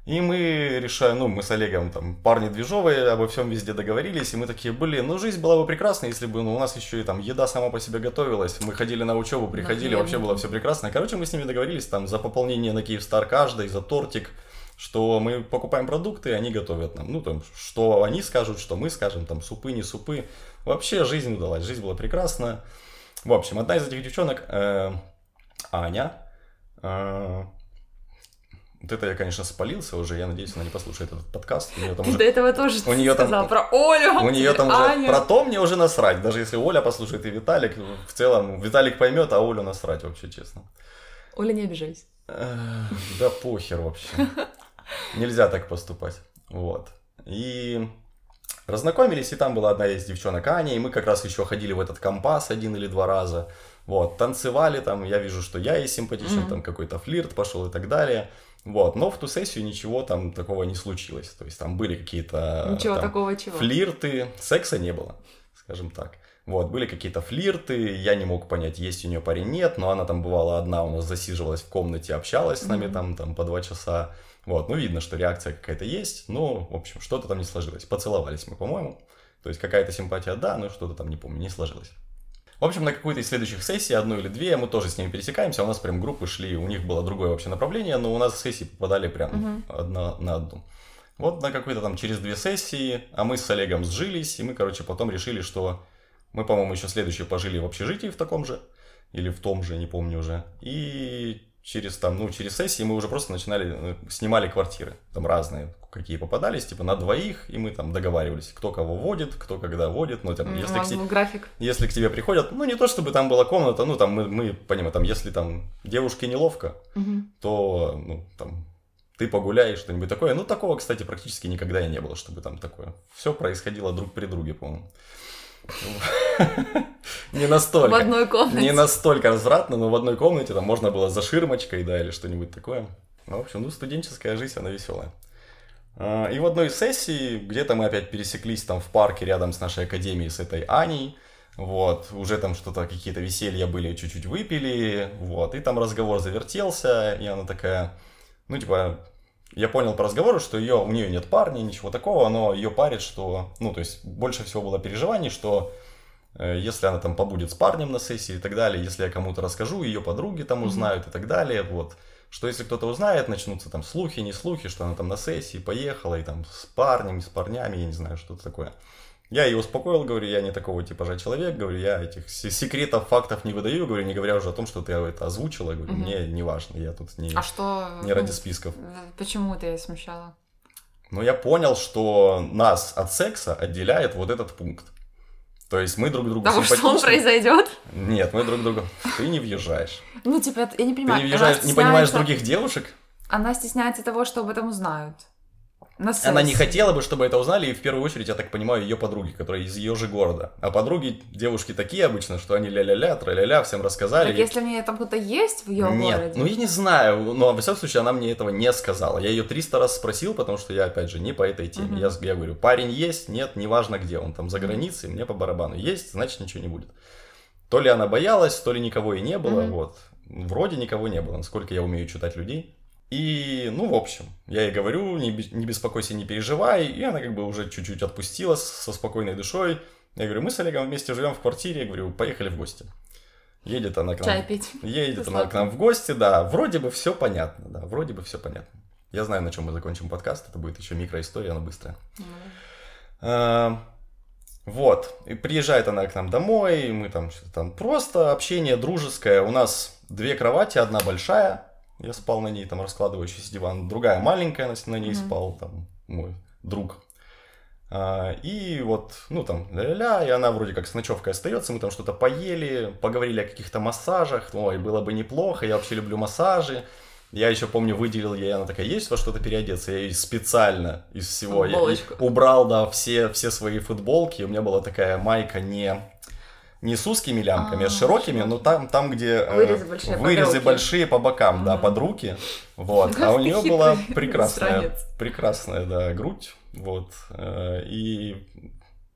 И мы решаем, ну, мы с Олегом там парни движовые, обо всем везде договорились, и мы такие, блин, ну жизнь была бы прекрасна, если бы ну, у нас еще и там еда сама по себе готовилась, мы ходили на учебу, приходили, вообще было все прекрасно. Короче, мы с ними договорились там за пополнение на Киевстар каждый, за тортик, что мы покупаем продукты, и они готовят нам. Ну, там, что они скажут, что мы скажем, там, супы, не супы. Вообще жизнь удалась, жизнь была прекрасна. В общем, одна из этих девчонок, э, Аня, э, вот это я, конечно, спалился уже. Я надеюсь, она не послушает этот подкаст. У нее там Ты уже... до этого тоже у нее там- сказал про Олю. У нее там Аню. уже про то мне уже насрать. Даже если Оля послушает и Виталик, в целом Виталик поймет, а Олю насрать вообще, честно. Оля, не обижайся. Да похер вообще. Нельзя так поступать. Вот. И разнакомились, и там была одна из девчонок Аня, и мы как раз еще ходили в этот компас один или два раза. Вот, танцевали там, я вижу, что я ей симпатичен, Мгм. там какой-то флирт пошел и так далее. Вот, но в ту сессию ничего там такого не случилось. То есть там были какие-то Ничего там, такого чего. флирты, секса не было, скажем так. Вот, были какие-то флирты, я не мог понять, есть у нее парень, нет, но она там бывала одна, у нас засиживалась в комнате, общалась с нами там, там по два часа. Вот, ну видно, что реакция какая-то есть, но, в общем, что-то там не сложилось. Поцеловались мы, по-моему. То есть какая-то симпатия, да, но что-то там, не помню, не сложилось. В общем, на какой-то из следующих сессий, одну или две, мы тоже с ними пересекаемся, у нас прям группы шли, у них было другое вообще направление, но у нас сессии попадали прям Мгм. одна на одну. Вот на какой-то там через две сессии, а мы с Олегом сжились, и мы, короче, потом решили, что мы, по-моему, еще следующие пожили в общежитии в таком же, или в том же, не помню уже. И через там, ну, через сессии мы уже просто начинали, э, снимали квартиры, там разные, какие попадались, типа на двоих, и мы там договаривались, кто кого водит, кто когда водит, ну, там, М, если к вас те- был график. если к тебе приходят, ну не то чтобы там была комната, ну там мы, мы понимаем, там если там девушке неловко, Мгм. то ну там ты погуляешь, что-нибудь такое. Ну такого, кстати, практически никогда и не было, чтобы там такое. Все происходило друг при друге, по-моему. Не В настолько. одной комнате. Не настолько развратно, но в одной комнате там можно было за ширмочкой, да, или что-нибудь такое. Ну, в общем, ну, студенческая жизнь, она веселая. А, И в одной из сессий, где-то мы опять пересеклись там в парке рядом с нашей академией, с этой Аней, вот, уже там что-то, какие-то веселья были, чуть-чуть выпили, вот, и там разговор завертелся, и она такая, ну, типа, я понял по разговору, что ее, у нее нет парня, ничего такого, но ее парит, что, ну, то есть, больше всего было переживаний, что э, если она там побудет с парнем на сессии и так далее, если я кому-то расскажу, ее подруги там узнают и так далее, вот, что если кто-то узнает, начнутся там слухи, не слухи, что она там на сессии поехала и там с парнем, с парнями, я не знаю, что-то такое. Я ее успокоил, говорю, я не такого типажа человек, говорю, я этих се- секретов, фактов не выдаю, говорю, не говоря уже о том, что ты это озвучила, говорю, Мгм. мне не важно, я тут не, А что... не ради ну, списков. Почему ты смущала? Но я понял, что нас от секса отделяет вот этот пункт. То есть мы друг другу Потому что он симпатичны. произойдет? Нет, мы друг другу... Ты не въезжаешь. Ну, типа, я не Ты понимаю. не, она въезжаешь, не понимаешь других девушек. Она стесняется того, что об этом узнают. На Она не хотела бы, чтобы это узнали, и в первую очередь, я так понимаю, ее подруги, которые из ее же города. А подруги, девушки такие обычно, что они ля-ля-ля, тра-ля-ля, всем рассказали. Так если у нее там кто-то есть в ее Нет, городе? ну я не знаю, но во всяком случае она мне этого не сказала. Я ее 300 раз спросил, потому что я, опять же, не по этой теме. Мгм. Я, я говорю, парень есть, нет, неважно где он, там за границей, мне по барабану. Есть, значит ничего не будет. То ли она боялась, то ли никого и не было, Мгм. вот. Вроде никого не было, насколько я умею читать людей. И, ну, в общем, я ей говорю, не, не беспокойся, не переживай. И она как бы уже чуть-чуть отпустила со спокойной душой. Я говорю, мы с Олегом вместе живем в квартире. Я говорю, поехали в гости. Едет она к нам. Чай пить. Едет она к нам в гости, да. Вроде бы все понятно, да. Вроде бы все понятно. Я знаю, на чем мы закончим подкаст. Это будет еще микроистория, она быстрая. А, Вот. И приезжает она к нам домой, мы там что-то там просто общение дружеское. У нас две кровати, одна большая, я спал на ней, там раскладывающийся диван, другая маленькая, на, ней Мгм. спал там мой друг. А, и вот, ну там, ля-ля, и она вроде как с ночевкой остается, мы там что-то поели, поговорили о каких-то массажах, ой, было бы неплохо, я вообще люблю массажи. Я еще помню, выделил ей, она такая, есть во что-то переодеться? Я ей специально из всего я- убрал, да, все, все свои футболки. У меня была такая майка не, не с узкими лямками, а, А, с широкими, но там, там где э, Вырезы большие вырезы руки. большие по бокам, да, под руки. Вот. А у нее была прекрасная, прекрасная, да, грудь. Вот. э, И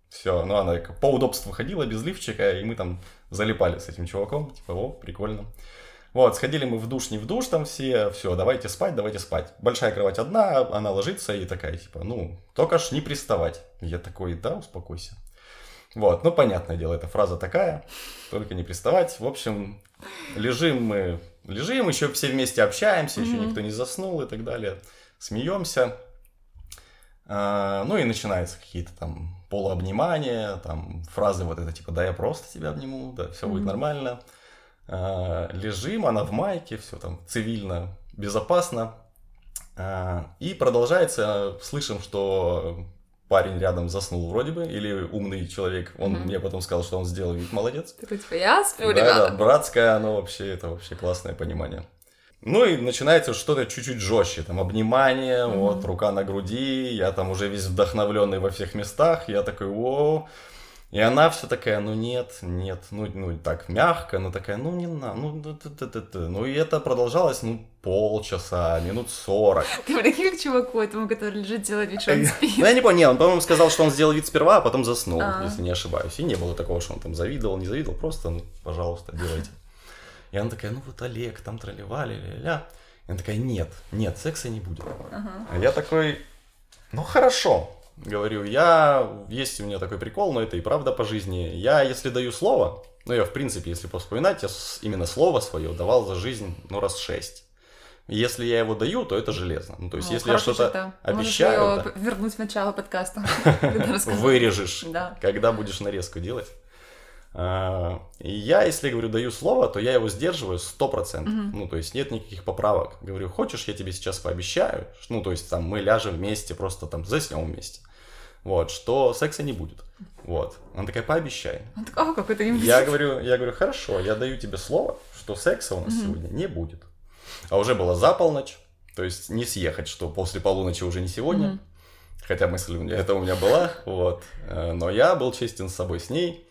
Все, ну она по удобству ходила без лифчика, и мы там залипали с этим чуваком, типа, о, прикольно. Вот, сходили мы в душ, не в душ там все, все, давайте спать, давайте спать. Большая кровать одна, она ложится и такая, типа, ну, только ж не приставать. Я такой, да, успокойся. Вот, ну, понятное дело, эта фраза такая, только не приставать. В общем, лежим мы, лежим, еще все вместе общаемся, еще никто не заснул и так далее. Смеемся. А, ну и начинаются какие-то там полуобнимания, там фразы вот это типа, да я просто тебя обниму, да, все mm-hmm. будет нормально. А, лежим, она в майке, все там цивильно, безопасно. А, и продолжается, слышим, что парень рядом заснул вроде бы, или умный человек, он mm-hmm. мне потом сказал, что он сделал вид молодец. Такой, типа, я сплю, да, ребята. Да, братское, оно вообще, это вообще классное понимание. Ну и начинается что-то чуть-чуть жестче, там обнимание, mm-hmm. вот, рука на груди, я там уже весь вдохновленный во всех местах, я такой, о, и она все такая, ну нет, нет, ну, ну так мягко, ну такая, ну не на, ну, т -т -т -т. ну и это продолжалось, ну, полчаса, минут сорок. Ты прикинь к чуваку этому, который лежит, делает вид, что он спит. Ну я не понял, он, по-моему, сказал, что он сделал вид сперва, а потом заснул, а. если не ошибаюсь. И не было такого, что он там завидовал, не завидовал, просто, ну, пожалуйста, делайте. И она такая, ну вот Олег, там тролливали, ля-ля. И она такая, нет, нет, секса не будет. Ага. А я такой, ну хорошо, говорю, я, есть у меня такой прикол, но это и правда по жизни. Я, если даю слово, ну я в принципе, если повспоминать, я именно слово свое давал за жизнь, ну раз шесть. Если я его даю, то это железно. Ну, то есть, ну, если я что-то обещаю... Можешь да. вернуть в начало подкаста. Вырежешь, когда будешь нарезку делать. А, и я, если говорю, даю слово, то я его сдерживаю 100%. Угу. Ну, то есть нет никаких поправок. Говорю, хочешь, я тебе сейчас пообещаю, ну, то есть там мы ляжем вместе, просто там заснем вместе. Вот, что секса не будет. Вот. Она такая, пообещай. Он такой, а, как это не Я говорю, я говорю, хорошо, я даю тебе слово, что секса у нас угу. сегодня не будет. А уже было за полночь, то есть не съехать, что после полуночи уже не сегодня. Угу. Хотя мысль это у меня была, вот. Э, но я был честен с собой, с ней.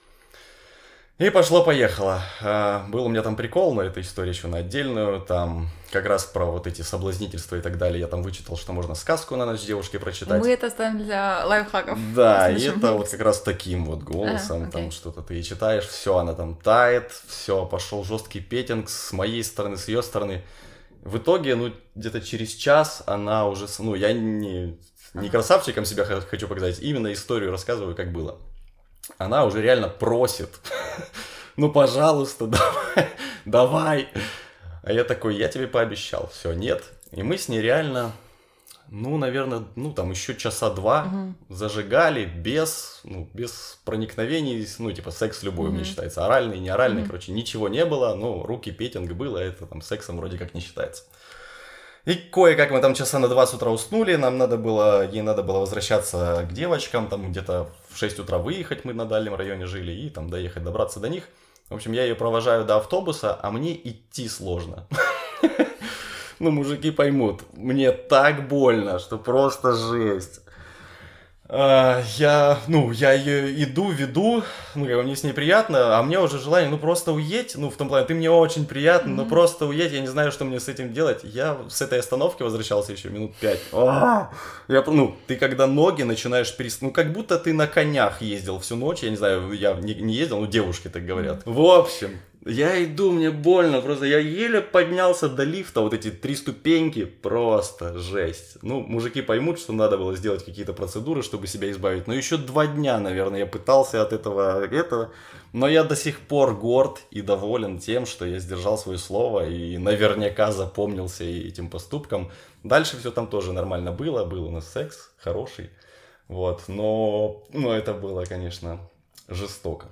И пошло-поехало. А, был у меня там прикол, но эта история еще на отдельную. Там как раз про вот эти соблазнительства и так далее. Я там вычитал, что можно сказку на ночь девушке прочитать. Мы это оставим для лайфхаков. Да, и это вот как раз таким вот голосом. А, там что-то ты читаешь, все, она там тает, все, пошел жесткий петинг с моей стороны, с ее стороны. В итоге, ну, где-то через час она уже, ну, я не, не красавчиком себя хочу показать, именно историю рассказываю, как было она уже реально просит. ну, пожалуйста, давай, давай. А я такой, я тебе пообещал, все, нет. И мы с ней реально, ну, наверное, ну, там еще часа два угу. зажигали без, ну, без проникновений, ну, типа, секс любой угу. меня считается, оральный, не оральный, угу. короче, ничего не было, ну, руки, петинг было, это там сексом вроде как не считается. И кое-как мы там часа на два с утра уснули, нам надо было, ей надо было возвращаться к девочкам, там где-то в 6 утра выехать, мы на дальнем районе жили, и там доехать, добраться до них. В общем, я ее провожаю до автобуса, а мне идти сложно. Ну, мужики поймут, мне так больно, что просто жесть. А, я, ну, я ее иду, веду, ну, как бы мне с ней приятно, а мне уже желание, ну, просто уедь, ну, в том плане, ты мне очень приятно, mm-hmm. но просто уедь, я не знаю, что мне с этим делать. Я с этой остановки возвращался еще минут пять. А! Я, ну, ты когда ноги начинаешь перес... Ну, как будто ты на конях ездил всю ночь, я не знаю, я не, не ездил, но девушки так говорят. В общем, я иду, мне больно, просто я еле поднялся до лифта, вот эти три ступеньки, просто жесть. Ну, мужики поймут, что надо было сделать какие-то процедуры, чтобы себя избавить. Но еще два дня, наверное, я пытался от этого, этого. Но я до сих пор горд и доволен тем, что я сдержал свое слово и наверняка запомнился этим поступком. Дальше все там тоже нормально было, был у нас секс хороший. Вот, но, но это было, конечно, жестоко.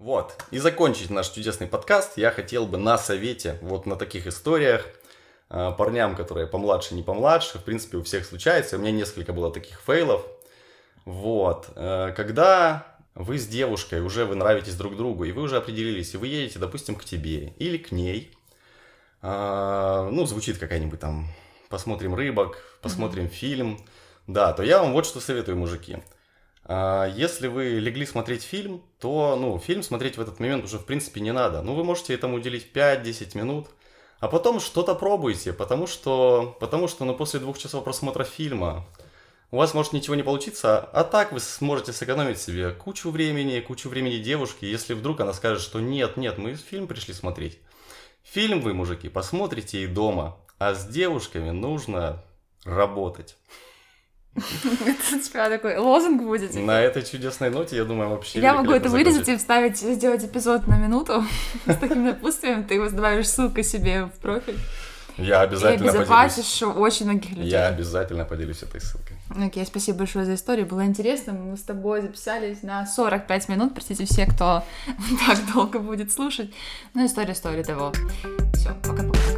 Вот. И закончить наш чудесный подкаст я хотел бы на совете, вот на таких историях, а, парням, которые помладше, не помладше, в принципе, у всех случается. У меня несколько было таких фейлов. Вот. Э, когда вы с девушкой уже вы нравитесь друг другу, и вы уже определились, и вы едете, допустим, к тебе или к ней, а, ну, звучит какая-нибудь там, посмотрим рыбок, посмотрим mm-hmm. фильм, да, то я вам вот что советую, мужики. А, если вы легли смотреть фильм, то, ну, фильм смотреть в этот момент уже, в принципе, не надо. Ну, вы можете этому уделить 5-10 минут, а потом что-то пробуйте, потому что, потому что, ну, после двух часов просмотра фильма, у вас может ничего не получиться, а так вы сможете сэкономить себе кучу времени, кучу времени девушки, если вдруг она скажет, что нет, нет, мы фильм пришли смотреть. Фильм вы, мужики, посмотрите и дома, а с девушками нужно работать. Это тебя такой лозунг будет. На этой чудесной ноте, я думаю, вообще Я могу это вырезать и вставить, сделать эпизод на минуту с таким напутствием. Ты добавишь ссылку себе в профиль. Я обязательно поделюсь. очень многих людей. Я обязательно поделюсь этой ссылкой. Окей, спасибо большое за историю. Было интересно. Мы с тобой записались на 45 минут. Простите все, кто так долго будет слушать. Но история стоит того. Все, пока-пока.